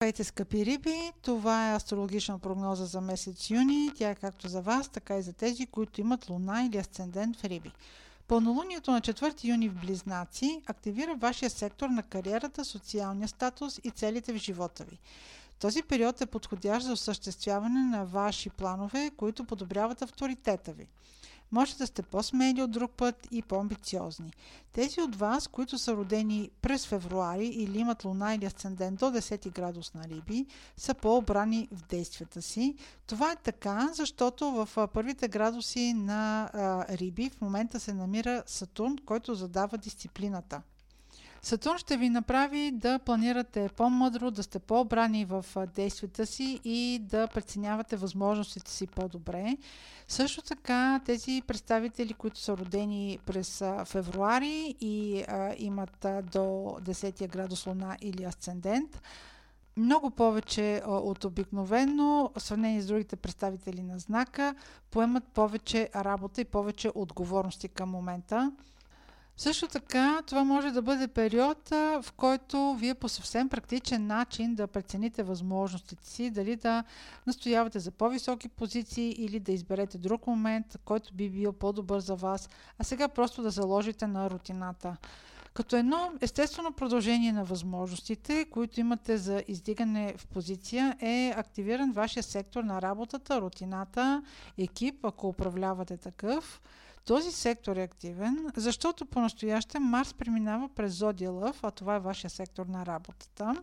Здравейте, скъпи риби! Това е астрологична прогноза за месец юни. Тя е както за вас, така и за тези, които имат луна или асцендент в риби. Пълнолунието на 4 юни в Близнаци активира вашия сектор на кариерата, социалния статус и целите в живота ви. Този период е подходящ за осъществяване на ваши планове, които подобряват авторитета ви. Може да сте по-смели от друг път и по-амбициозни. Тези от вас, които са родени през февруари или имат луна или асцендент до 10 градус на Риби, са по-обрани в действията си. Това е така, защото в първите градуси на Риби в момента се намира Сатурн, който задава дисциплината. Сатурн ще ви направи да планирате по-мъдро, да сте по-обрани в действията си и да преценявате възможностите си по-добре. Също така тези представители, които са родени през февруари и а, имат а, до 10 градус луна или асцендент, много повече а, от обикновено, в сравнение с другите представители на знака, поемат повече работа и повече отговорности към момента. Също така, това може да бъде период, в който вие по съвсем практичен начин да прецените възможностите си, дали да настоявате за по-високи позиции или да изберете друг момент, който би бил по-добър за вас, а сега просто да заложите на рутината. Като едно естествено продължение на възможностите, които имате за издигане в позиция, е активиран вашия сектор на работата, рутината, екип, ако управлявате такъв. Този сектор е активен, защото по-настояще Марс преминава през Зодия Лъв, а това е вашия сектор на работата.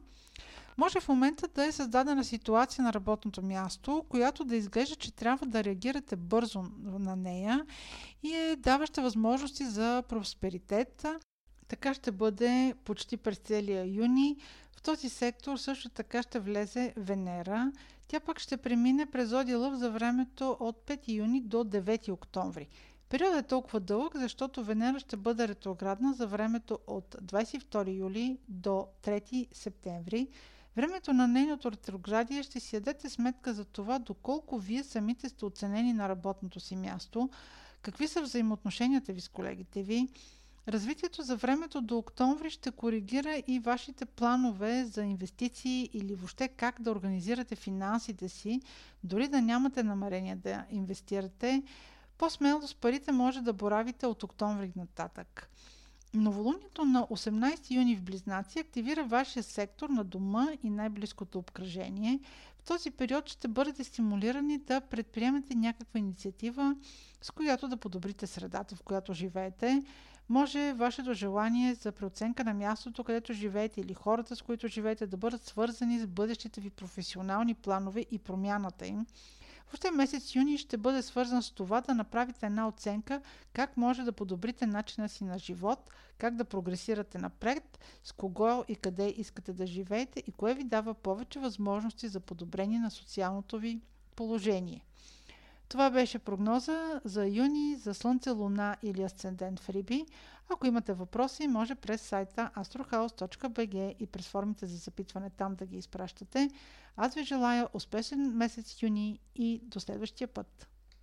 Може в момента да е създадена ситуация на работното място, която да изглежда, че трябва да реагирате бързо на нея и е даваща възможности за просперитет. Така ще бъде почти през целия юни. В този сектор също така ще влезе Венера. Тя пък ще премине през Зодия Лъв за времето от 5 юни до 9 октомври. Периодът е толкова дълъг, защото Венера ще бъде ретроградна за времето от 22 юли до 3 септември. Времето на нейното ретроградие ще си ядете сметка за това доколко вие самите сте оценени на работното си място, какви са взаимоотношенията ви с колегите ви. Развитието за времето до октомври ще коригира и вашите планове за инвестиции или въобще как да организирате финансите си, дори да нямате намерение да инвестирате. По-смело с парите може да боравите от октомври нататък. Новолунието на 18 юни в Близнаци активира вашия сектор на дома и най-близкото обкръжение. В този период ще бъдете стимулирани да предприемете някаква инициатива, с която да подобрите средата, в която живеете. Може вашето желание за преоценка на мястото, където живеете или хората, с които живеете, да бъдат свързани с бъдещите ви професионални планове и промяната им. Въобще месец юни ще бъде свързан с това да направите една оценка как може да подобрите начина си на живот, как да прогресирате напред, с кого и къде искате да живеете и кое ви дава повече възможности за подобрение на социалното ви положение. Това беше прогноза за юни, за Слънце, Луна или Асцендент в Риби. Ако имате въпроси, може през сайта astrohouse.bg и през формите за запитване там да ги изпращате. Аз ви желая успешен месец юни и до следващия път!